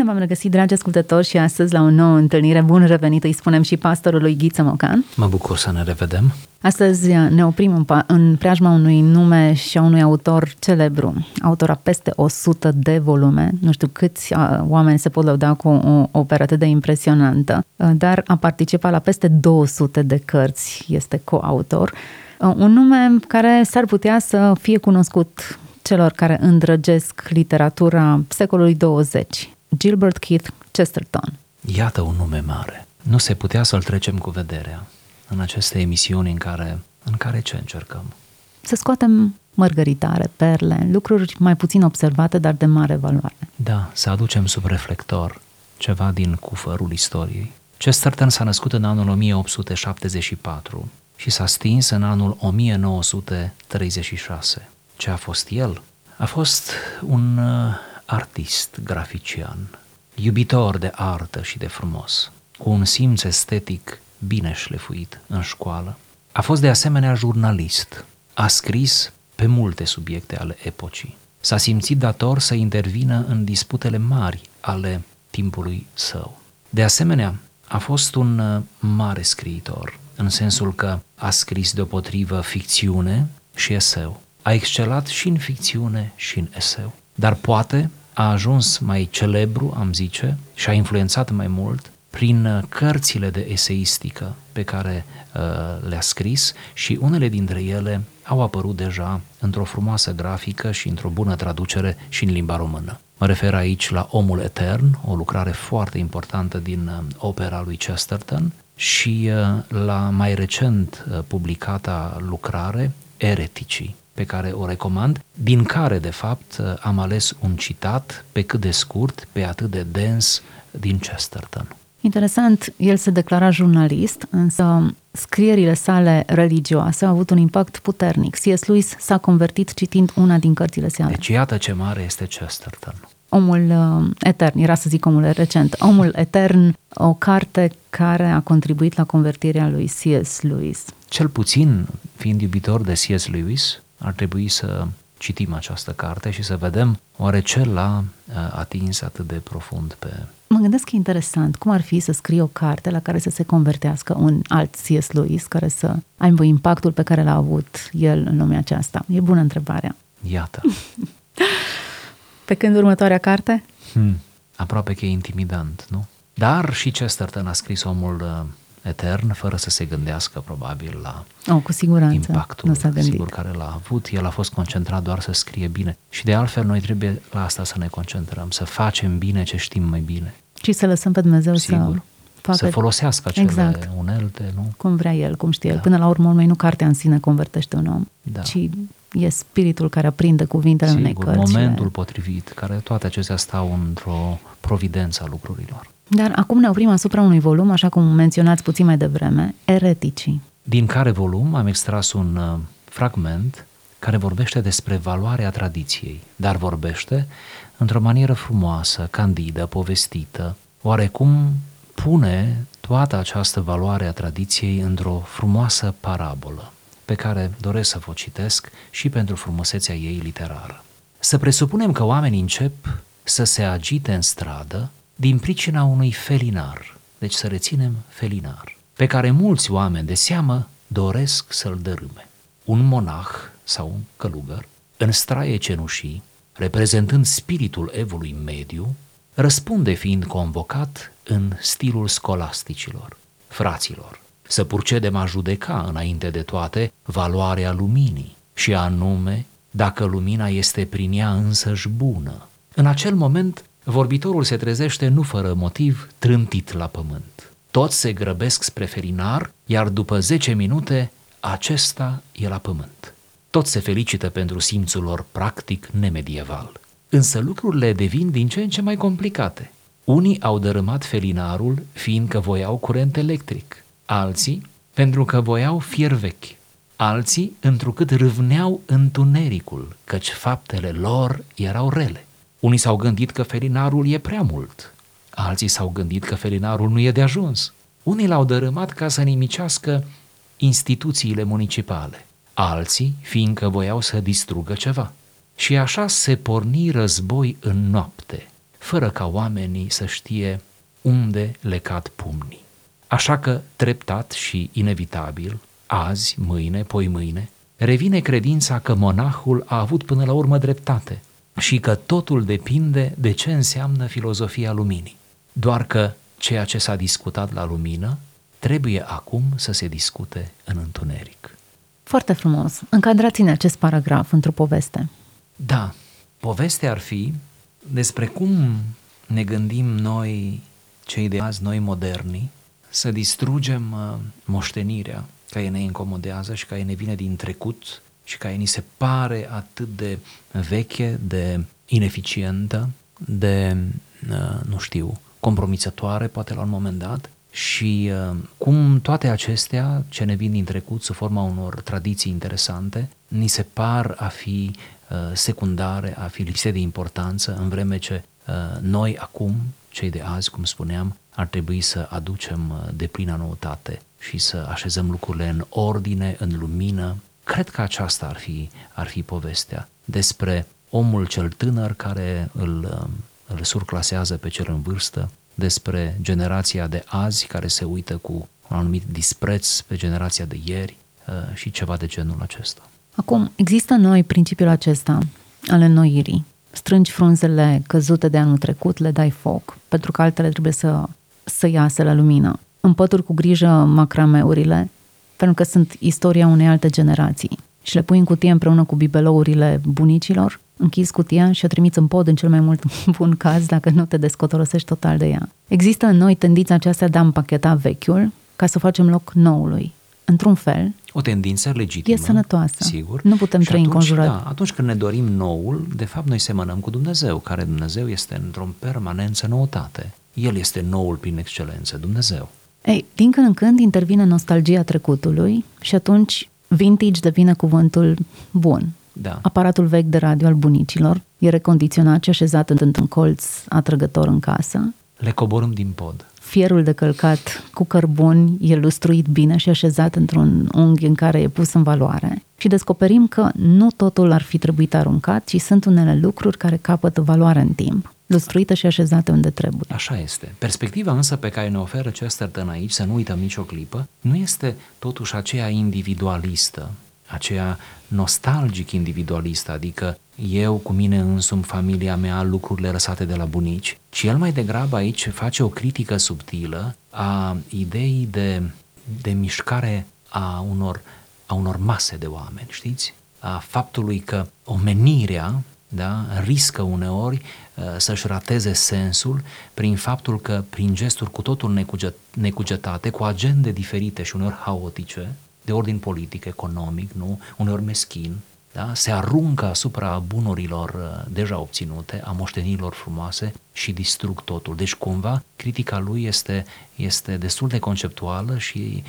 Bine v-am regăsit, dragi ascultători, și astăzi la o nouă întâlnire. Bun revenit, îi spunem și pastorului Ghiță Mocan. Mă bucur să ne revedem. Astăzi ne oprim în, pa- în preajma unui nume și a unui autor celebru, autor a peste 100 de volume, nu știu câți a, oameni se pot lăuda cu o operă atât de impresionantă, a, dar a participat la peste 200 de cărți, este coautor. A, Un nume care s-ar putea să fie cunoscut celor care îndrăgesc literatura secolului 20. Gilbert Keith Chesterton. Iată un nume mare. Nu se putea să-l trecem cu vederea în aceste emisiuni în care, în care ce încercăm? Să scoatem mărgăritare, perle, lucruri mai puțin observate, dar de mare valoare. Da, să aducem sub reflector ceva din cufărul istoriei. Chesterton s-a născut în anul 1874 și s-a stins în anul 1936. Ce a fost el? A fost un uh, artist grafician, iubitor de artă și de frumos, cu un simț estetic bine șlefuit în școală. A fost de asemenea jurnalist. A scris pe multe subiecte ale epocii. S-a simțit dator să intervină în disputele mari ale timpului său. De asemenea, a fost un uh, mare scriitor, în sensul că a scris deopotrivă ficțiune și eseu. A excelat și în ficțiune și în eseu. Dar poate a ajuns mai celebru, am zice, și a influențat mai mult prin uh, cărțile de eseistică pe care uh, le-a scris și unele dintre ele au apărut deja într-o frumoasă grafică și într-o bună traducere și în limba română. Mă refer aici la Omul Etern, o lucrare foarte importantă din uh, opera lui Chesterton și uh, la mai recent uh, publicata lucrare Ereticii, pe care o recomand, din care, de fapt, uh, am ales un citat pe cât de scurt, pe atât de dens din Chesterton. Interesant, el se declara jurnalist, însă scrierile sale religioase au avut un impact puternic. C.S. Lewis s-a convertit citind una din cărțile sale. Deci iată ce mare este Chesterton. Omul uh, Etern, era să zic omul recent, Omul Etern, o carte care a contribuit la convertirea lui C.S. Lewis. Cel puțin, fiind iubitor de C.S. Lewis, ar trebui să citim această carte și să vedem oare ce l-a uh, atins atât de profund pe... Mă gândesc că e interesant cum ar fi să scrii o carte la care să se convertească un alt C.S. Lewis care să aibă impactul pe care l-a avut el în lumea aceasta. E bună întrebarea. Iată, Pe când următoarea carte? hmm, aproape că e intimidant, nu? Dar și Chesterton a scris omul uh, etern fără să se gândească probabil la Oh, cu siguranță. impactul nu s-a gândit. sigur care l-a avut. El a fost concentrat doar să scrie bine. Și de altfel noi trebuie la asta să ne concentrăm, să facem bine ce știm mai bine. Și să lăsăm pe Dumnezeu Sigur. să facă Să folosească acele Exact. unelte, nu? cum vrea el, cum știe el. Da. Până la urmă, urmei, nu cartea în sine convertește un om, Da. ci e spiritul care aprinde cuvintele unei Sigur, cărți. momentul potrivit, care toate acestea stau într-o providență a lucrurilor. Dar acum ne oprim asupra unui volum, așa cum menționați puțin mai devreme, Ereticii. Din care volum am extras un uh, fragment care vorbește despre valoarea tradiției, dar vorbește într-o manieră frumoasă, candidă, povestită, oarecum pune toată această valoare a tradiției într-o frumoasă parabolă, pe care doresc să vă citesc și pentru frumusețea ei literară. Să presupunem că oamenii încep să se agite în stradă din pricina unui felinar, deci să reținem felinar, pe care mulți oameni de seamă doresc să-l dărâme. Un monah sau un călugăr, în straie cenușii, reprezentând spiritul evului mediu, răspunde fiind convocat în stilul scolasticilor. Fraților, să purcedem a judeca înainte de toate valoarea luminii și anume dacă lumina este prin ea însăși bună. În acel moment, vorbitorul se trezește nu fără motiv trântit la pământ. Toți se grăbesc spre ferinar, iar după 10 minute, acesta e la pământ. Toți se felicită pentru simțul lor practic nemedieval. Însă lucrurile devin din ce în ce mai complicate. Unii au dărâmat felinarul fiindcă voiau curent electric, alții pentru că voiau fier vechi, alții întrucât râvneau întunericul, căci faptele lor erau rele. Unii s-au gândit că felinarul e prea mult, alții s-au gândit că felinarul nu e de ajuns. Unii l-au dărâmat ca să nimicească instituțiile municipale, alții fiindcă voiau să distrugă ceva. Și așa se porni război în noapte, fără ca oamenii să știe unde le cad pumnii. Așa că, treptat și inevitabil, azi, mâine, poi mâine, revine credința că monahul a avut până la urmă dreptate și că totul depinde de ce înseamnă filozofia luminii. Doar că ceea ce s-a discutat la lumină trebuie acum să se discute în întuneric. Foarte frumos. Încadrați-ne acest paragraf într-o poveste. Da, povestea ar fi despre cum ne gândim noi, cei de azi, noi moderni, să distrugem uh, moștenirea care ne incomodează și care ne vine din trecut și care ni se pare atât de veche, de ineficientă, de, uh, nu știu, compromițătoare, poate la un moment dat, și uh, cum toate acestea, ce ne vin din trecut sub forma unor tradiții interesante, ni se par a fi uh, secundare, a fi lipsite de importanță, în vreme ce uh, noi acum, cei de azi, cum spuneam, ar trebui să aducem uh, de plină noutate și să așezăm lucrurile în ordine, în lumină. Cred că aceasta ar fi, ar fi povestea despre omul cel tânăr care îl, uh, îl surclasează pe cel în vârstă, despre generația de azi care se uită cu un anumit dispreț pe generația de ieri uh, și ceva de genul acesta. Acum, există în noi principiul acesta al înnoirii. Strângi frunzele căzute de anul trecut, le dai foc, pentru că altele trebuie să, să iasă la lumină. Împături cu grijă macrameurile, pentru că sunt istoria unei alte generații. Și le pui în cutie împreună cu bibelourile bunicilor închizi cutia și o trimiți în pod în cel mai mult bun caz dacă nu te descotorosești total de ea. Există în noi tendința aceasta de a împacheta vechiul ca să facem loc noului. Într-un fel, o tendință legitimă. E sănătoasă. Sigur. Nu putem și trăi atunci, înconjurat. Da, atunci când ne dorim noul, de fapt noi semănăm cu Dumnezeu, care Dumnezeu este într-o permanență noutate. El este noul prin excelență, Dumnezeu. Ei, din când în când intervine nostalgia trecutului și atunci vintage devine cuvântul bun. Da. Aparatul vechi de radio al bunicilor e recondiționat și așezat într-un colț atrăgător în casă. Le coborâm din pod. Fierul de călcat cu cărbuni e lustruit bine și așezat într-un unghi în care e pus în valoare. Și descoperim că nu totul ar fi trebuit aruncat, ci sunt unele lucruri care capătă valoare în timp lustruită și așezată unde trebuie. Așa este. Perspectiva însă pe care ne oferă Chesterton aici, să nu uităm nicio clipă, nu este totuși aceea individualistă, aceea nostalgic individualistă, adică eu cu mine însumi, familia mea, lucrurile lăsate de la bunici, ci el mai degrabă aici face o critică subtilă a ideii de, de mișcare a unor, a unor mase de oameni, știți? A faptului că omenirea da, riscă uneori uh, să-și rateze sensul prin faptul că prin gesturi cu totul necuget, necugetate, cu agende diferite și uneori haotice, de ordin politic, economic, nu? uneori meschin, da? se aruncă asupra bunurilor uh, deja obținute, a moștenirilor frumoase și distrug totul. Deci cumva critica lui este, este destul de conceptuală și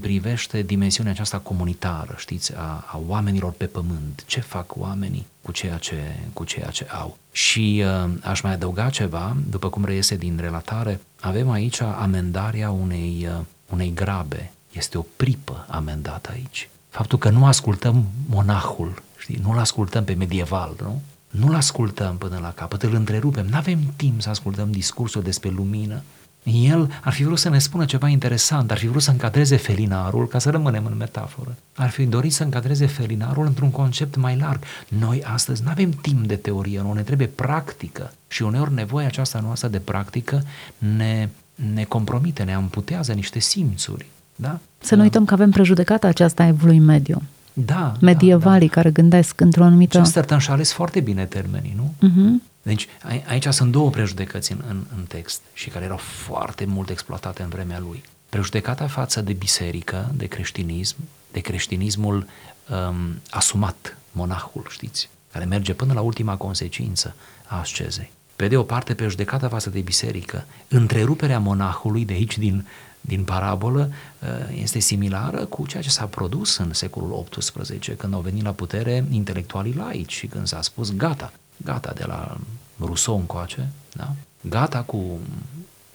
privește dimensiunea aceasta comunitară, știți, a, a oamenilor pe pământ. Ce fac oamenii cu ceea ce, cu ceea ce au? Și uh, aș mai adăuga ceva, după cum reiese din relatare, avem aici amendarea unei, uh, unei grabe. Este o pripă amendată aici. Faptul că nu ascultăm monahul, știi, nu-l ascultăm pe medieval, nu? Nu-l ascultăm până la capăt, îl întrerupem, nu avem timp să ascultăm discursul despre lumină, el ar fi vrut să ne spună ceva interesant, ar fi vrut să încadreze felinarul, ca să rămânem în metaforă. Ar fi dorit să încadreze felinarul într-un concept mai larg. Noi astăzi nu avem timp de teorie, nu ne trebuie practică. Și uneori nevoia aceasta noastră de practică ne, ne compromite, ne amputează niște simțuri. Da? Să nu uităm că avem prejudecata aceasta a evului mediu. Da. Medievalii da, da. care gândesc într-o anumită... Chesterton și-a ales foarte bine termenii, nu? Uh-huh. Deci aici sunt două prejudecăți în, în, în text și care erau foarte mult exploatate în vremea lui. Prejudecata față de biserică, de creștinism, de creștinismul um, asumat, monahul, știți, care merge până la ultima consecință a ascezei. pe de o parte pe judecata față de biserică. Întreruperea monahului de aici din, din parabolă uh, este similară cu ceea ce s-a produs în secolul XVIII, când au venit la putere intelectualii laici și când s-a spus gata, gata de la Rousseau încoace, da? gata cu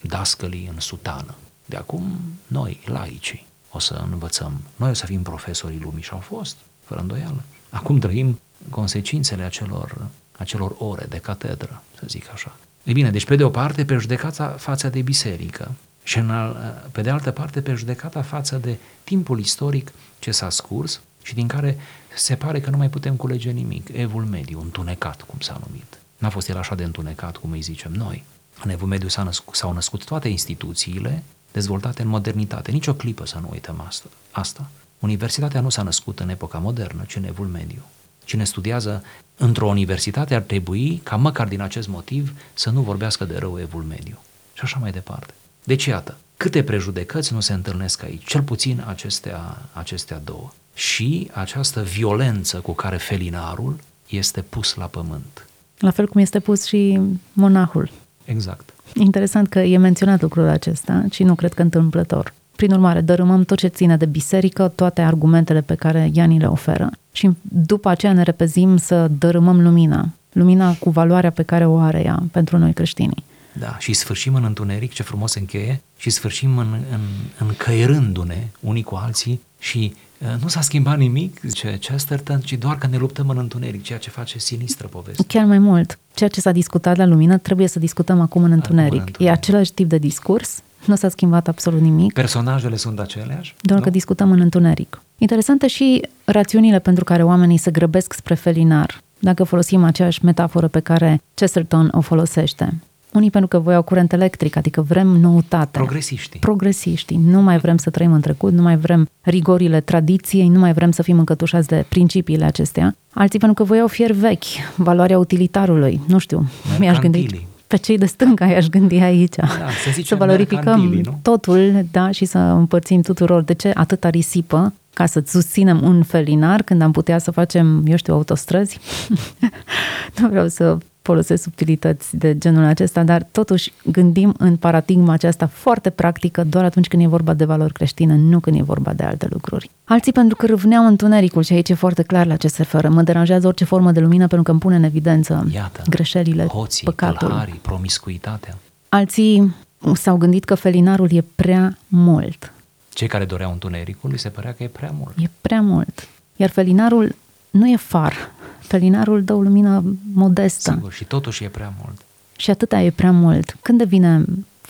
dascălii în sutană. De acum, noi, laicii, o să învățăm, noi o să fim profesorii lumii și au fost, fără îndoială. Acum trăim consecințele acelor, acelor ore de catedră, să zic așa. Ei bine, deci pe de o parte pe judecata față de biserică și în al, pe de altă parte pe judecata față de timpul istoric ce s-a scurs și din care se pare că nu mai putem culege nimic. Evul mediu, întunecat, cum s-a numit. N-a fost el așa de întunecat, cum îi zicem noi. În Evul mediu s-au născut, s-au născut toate instituțiile dezvoltate în modernitate. Nici o clipă să nu uităm asta. asta. Universitatea nu s-a născut în epoca modernă, ci în Evul mediu. Cine studiază într-o universitate ar trebui, ca măcar din acest motiv, să nu vorbească de rău Evul mediu. Și așa mai departe. Deci, iată, câte prejudecăți nu se întâlnesc aici, cel puțin acestea, acestea două. Și această violență cu care felinarul este pus la pământ. La fel cum este pus și monahul. Exact. Interesant că e menționat lucrul acesta și nu cred că întâmplător. Prin urmare, dărâmăm tot ce ține de biserică, toate argumentele pe care ea ni le oferă și după aceea ne repezim să dărâmăm lumina, lumina cu valoarea pe care o are ea pentru noi creștinii. Da, și sfârșim în întuneric, ce frumos încheie, și sfârșim în, în, încăierându-ne unii cu alții și uh, nu s-a schimbat nimic, zice Chesterton, ci doar că ne luptăm în întuneric, ceea ce face sinistră poveste. Chiar mai mult, ceea ce s-a discutat la lumină trebuie să discutăm acum în întuneric. Acum în întuneric. E același tip de discurs, nu s-a schimbat absolut nimic. Personajele sunt aceleași? Doar nu? că discutăm în întuneric. Interesante și rațiunile pentru care oamenii se grăbesc spre felinar, dacă folosim aceeași metaforă pe care Chesterton o folosește. Unii pentru că voiau curent electric, adică vrem noutate. Progresiști. Progresiști. Nu mai vrem să trăim în trecut, nu mai vrem rigorile tradiției, nu mai vrem să fim încătușați de principiile acestea. Alții pentru că voiau fier vechi, valoarea utilitarului. Nu știu, mi-aș gândi pe cei de stânga i-aș gândi aici. Da, să, să valorificăm totul da, și să împărțim tuturor. De ce atâta risipă ca să susținem un felinar când am putea să facem, eu știu, autostrăzi? nu vreau să folosesc subtilități de genul acesta, dar totuși gândim în paradigma aceasta foarte practică doar atunci când e vorba de valori creștine, nu când e vorba de alte lucruri. Alții pentru că râvneau întunericul și aici e foarte clar la ce se referă. Mă deranjează orice formă de lumină pentru că îmi pune în evidență Iată, greșelile, hoții, păcatul. Tălharii, promiscuitatea. Alții s-au gândit că felinarul e prea mult. Cei care doreau întunericul, li se părea că e prea mult. E prea mult. Iar felinarul nu e far, felinarul dă o lumină modestă. Sigur, și totuși e prea mult. Și atâta e prea mult. Când devine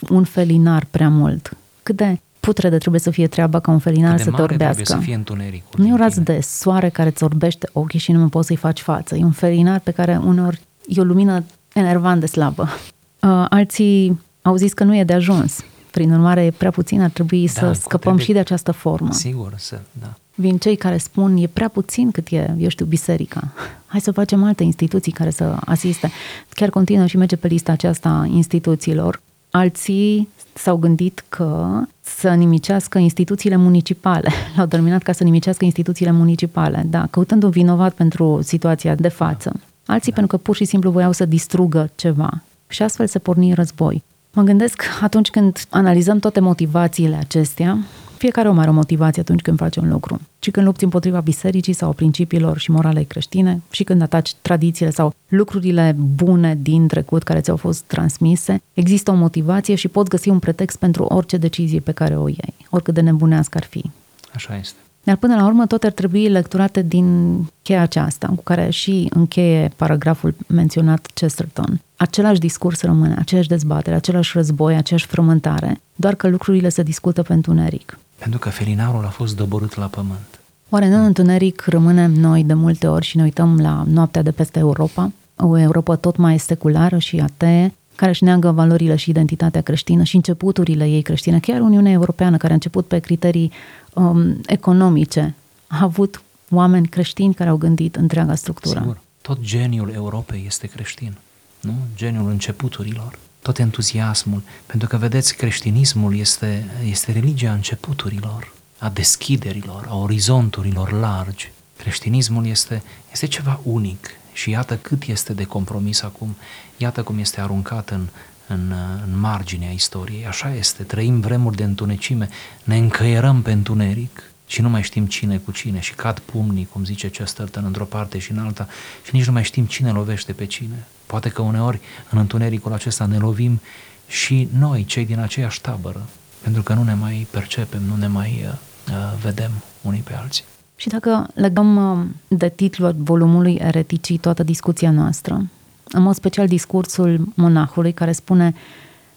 un felinar prea mult? Cât de putrede trebuie să fie treaba ca un felinar să te orbească? să fie întunericul. Nu e o rază de soare care îți orbește ochii și nu mai poți să-i faci față. E un felinar pe care uneori e o lumină enervant de slabă. Uh, alții au zis că nu e de ajuns. Prin urmare, e prea puțin, ar trebui da, să scăpăm trebuie... și de această formă. Sigur, să, da vin cei care spun e prea puțin cât e, eu știu, biserica. Hai să facem alte instituții care să asiste. Chiar continuă și merge pe lista aceasta instituțiilor. Alții s-au gândit că să nimicească instituțiile municipale. L-au terminat ca să nimicească instituțiile municipale, da, căutând un vinovat pentru situația de față. Alții da. pentru că pur și simplu voiau să distrugă ceva. Și astfel se porni război. Mă gândesc atunci când analizăm toate motivațiile acestea, fiecare om are o motivație atunci când face un lucru. Și când lupți împotriva bisericii sau principiilor și moralei creștine, și când ataci tradițiile sau lucrurile bune din trecut care ți-au fost transmise, există o motivație și poți găsi un pretext pentru orice decizie pe care o iei, oricât de nebunească ar fi. Așa este. Dar până la urmă tot ar trebui lecturate din cheia aceasta, cu care și încheie paragraful menționat Chesterton. Același discurs rămâne, aceeași dezbatere, același război, aceeași frământare, doar că lucrurile se discută pe întuneric. Pentru că felinarul a fost doborât la pământ. Oare în întuneric rămânem noi de multe ori și ne uităm la noaptea de peste Europa? O Europa tot mai seculară și atee, care își neagă valorile și identitatea creștină și începuturile ei creștine. Chiar Uniunea Europeană, care a început pe criterii um, economice, a avut oameni creștini care au gândit întreaga structură. Sigur, tot geniul Europei este creștin, nu? Geniul începuturilor tot entuziasmul, pentru că, vedeți, creștinismul este, este religia începuturilor, a deschiderilor, a orizonturilor largi. Creștinismul este, este ceva unic, Și iată cât este de compromis acum, iată cum este aruncat în, în, în marginea istoriei. Așa este, trăim vremuri de întunecime, ne încăierăm pe întuneric și nu mai știm cine cu cine și cad pumnii, cum zice Chesterton, într-o parte și în alta și nici nu mai știm cine lovește pe cine. Poate că uneori în întunericul acesta ne lovim și noi, cei din aceeași tabără, pentru că nu ne mai percepem, nu ne mai uh, uh vedem unii pe alții. Și dacă legăm uh, de titlul volumului Ereticii toată discuția noastră, în mod special discursul monahului care spune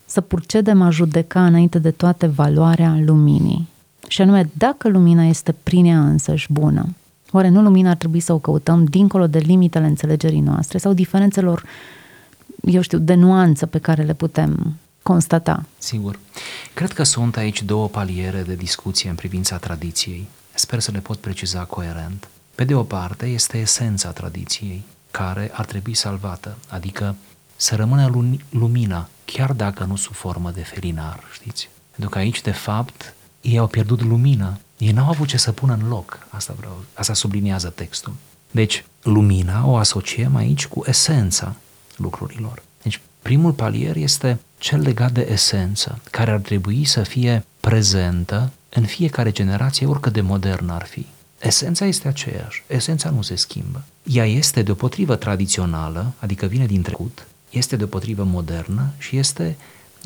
să purcedem a judeca înainte de toate valoarea luminii. Și anume, dacă lumina este prin ea însăși bună, oare nu lumina ar trebui să o căutăm dincolo de limitele înțelegerii noastre sau diferențelor, eu știu, de nuanță pe care le putem constata? Sigur. Cred că sunt aici două paliere de discuție în privința tradiției. Sper să le pot preciza coerent. Pe de o parte, este esența tradiției, care ar trebui salvată, adică să rămână lumina, chiar dacă nu sub formă de felinar, știți? Pentru că aici, de fapt, ei au pierdut lumina. Ei n-au avut ce să pună în loc. Asta vreau, asta subliniază textul. Deci, lumina o asociem aici cu esența lucrurilor. Deci, primul palier este cel legat de esență, care ar trebui să fie prezentă în fiecare generație, oricât de modernă ar fi. Esența este aceeași, esența nu se schimbă. Ea este deopotrivă tradițională, adică vine din trecut, este deopotrivă modernă și este,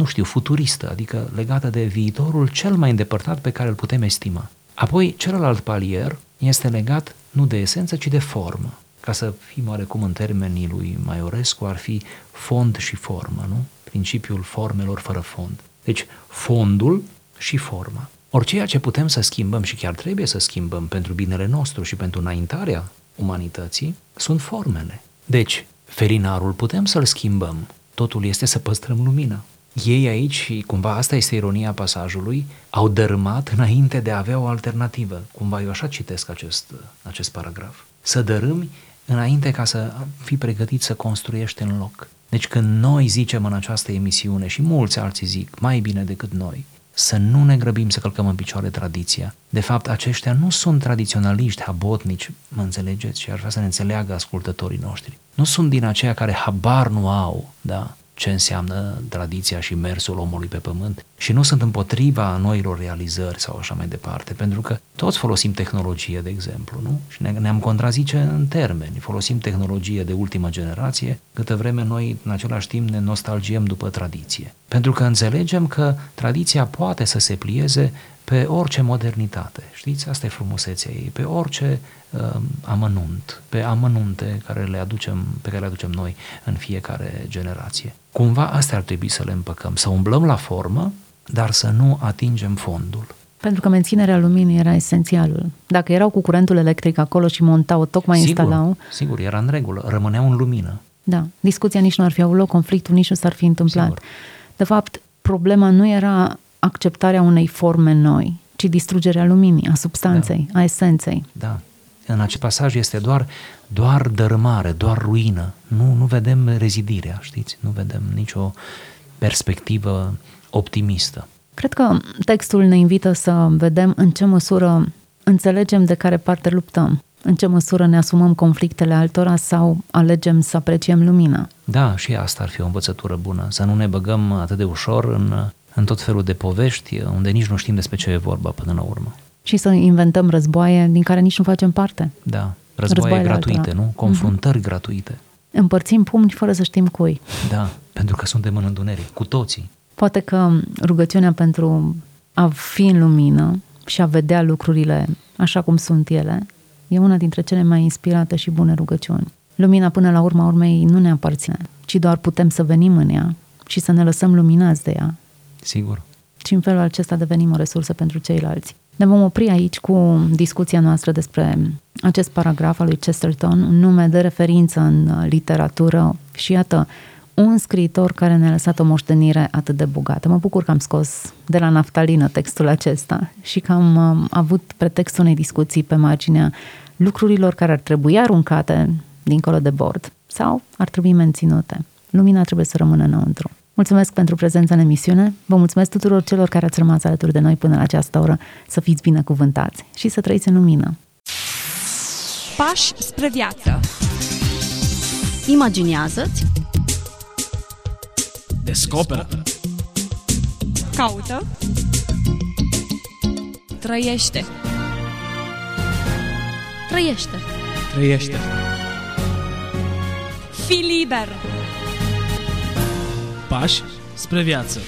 nu știu, futuristă, adică legată de viitorul cel mai îndepărtat pe care îl putem estima. Apoi, celălalt palier este legat nu de esență, ci de formă. Ca să fim oarecum în termenii lui Maiorescu, ar fi fond și formă, nu? Principiul formelor fără fond. Deci, fondul și forma. Ori ceea ce putem să schimbăm și chiar trebuie să schimbăm pentru binele nostru și pentru înaintarea umanității sunt formele. Deci, felinarul putem să-l schimbăm, totul este să păstrăm lumina. Ei aici, și cumva asta este ironia pasajului, au dărâmat înainte de a avea o alternativă. Cumva eu așa citesc acest, acest paragraf. Să dărâmi înainte ca să fii pregătit să construiești în loc. Deci când noi zicem în această emisiune și mulți alții zic mai bine decât noi, să nu ne grăbim să călcăm în picioare tradiția. De fapt, aceștia nu sunt tradiționaliști, habotnici, mă înțelegeți, și ar vrea să ne înțeleagă ascultătorii noștri. Nu sunt din aceia care habar nu au, da, ce înseamnă tradiția și mersul omului pe pământ și nu sunt împotriva noilor realizări sau așa mai departe, pentru că toți folosim tehnologie, de exemplu, nu? Și ne, ne-am contrazice în termeni. Folosim tehnologie de ultimă generație, câtă vreme noi în același timp ne nostalgiem după tradiție. Pentru că înțelegem că tradiția poate să se plieze pe orice modernitate. Știți, asta e frumusețea ei, pe orice uh, amănunt, pe amănunte care le aducem, pe care le aducem noi în fiecare generație. Cumva astea ar trebui să le împăcăm, să umblăm la formă, dar să nu atingem fondul. Pentru că menținerea luminii era esențialul. Dacă erau cu curentul electric acolo și montau, tocmai sigur, instalau... Sigur, era în regulă, rămâneau în lumină. Da, discuția nici nu ar fi avut loc, conflictul nici nu s-ar fi întâmplat. Sigur. De fapt, problema nu era acceptarea unei forme noi, ci distrugerea luminii, a substanței, da. a esenței. Da. În acest pasaj este doar, doar dărâmare, doar ruină. Nu, nu vedem rezidirea, știți? Nu vedem nicio perspectivă optimistă. Cred că textul ne invită să vedem în ce măsură înțelegem de care parte luptăm, în ce măsură ne asumăm conflictele altora sau alegem să apreciem lumina. Da, și asta ar fi o învățătură bună, să nu ne băgăm atât de ușor în în tot felul de povești unde nici nu știm despre ce e vorba până la urmă. Și să inventăm războaie din care nici nu facem parte. Da, războaie Războaiele gratuite, altora. nu? Confruntări mm-hmm. gratuite. Împărțim pumni fără să știm cui. Da, pentru că suntem în întuneric, cu toții. Poate că rugăciunea pentru a fi în lumină și a vedea lucrurile așa cum sunt ele e una dintre cele mai inspirate și bune rugăciuni. Lumina până la urma urmei nu ne aparține, ci doar putem să venim în ea și să ne lăsăm luminați de ea Sigur. Și în felul acesta devenim o resursă pentru ceilalți. Ne vom opri aici cu discuția noastră despre acest paragraf al lui Chesterton, un nume de referință în literatură și iată, un scriitor care ne-a lăsat o moștenire atât de bogată. Mă bucur că am scos de la naftalină textul acesta și că am, am avut pretextul unei discuții pe marginea lucrurilor care ar trebui aruncate dincolo de bord sau ar trebui menținute. Lumina trebuie să rămână înăuntru. Mulțumesc pentru prezența în emisiune, vă mulțumesc tuturor celor care ați rămas alături de noi până la această oră, să fiți binecuvântați și să trăiți în lumină. Pași spre viață. Imaginează-ți. Descoperă. Caută. Trăiește. Trăiește. Trăiește. Fi liber! pași spre viață.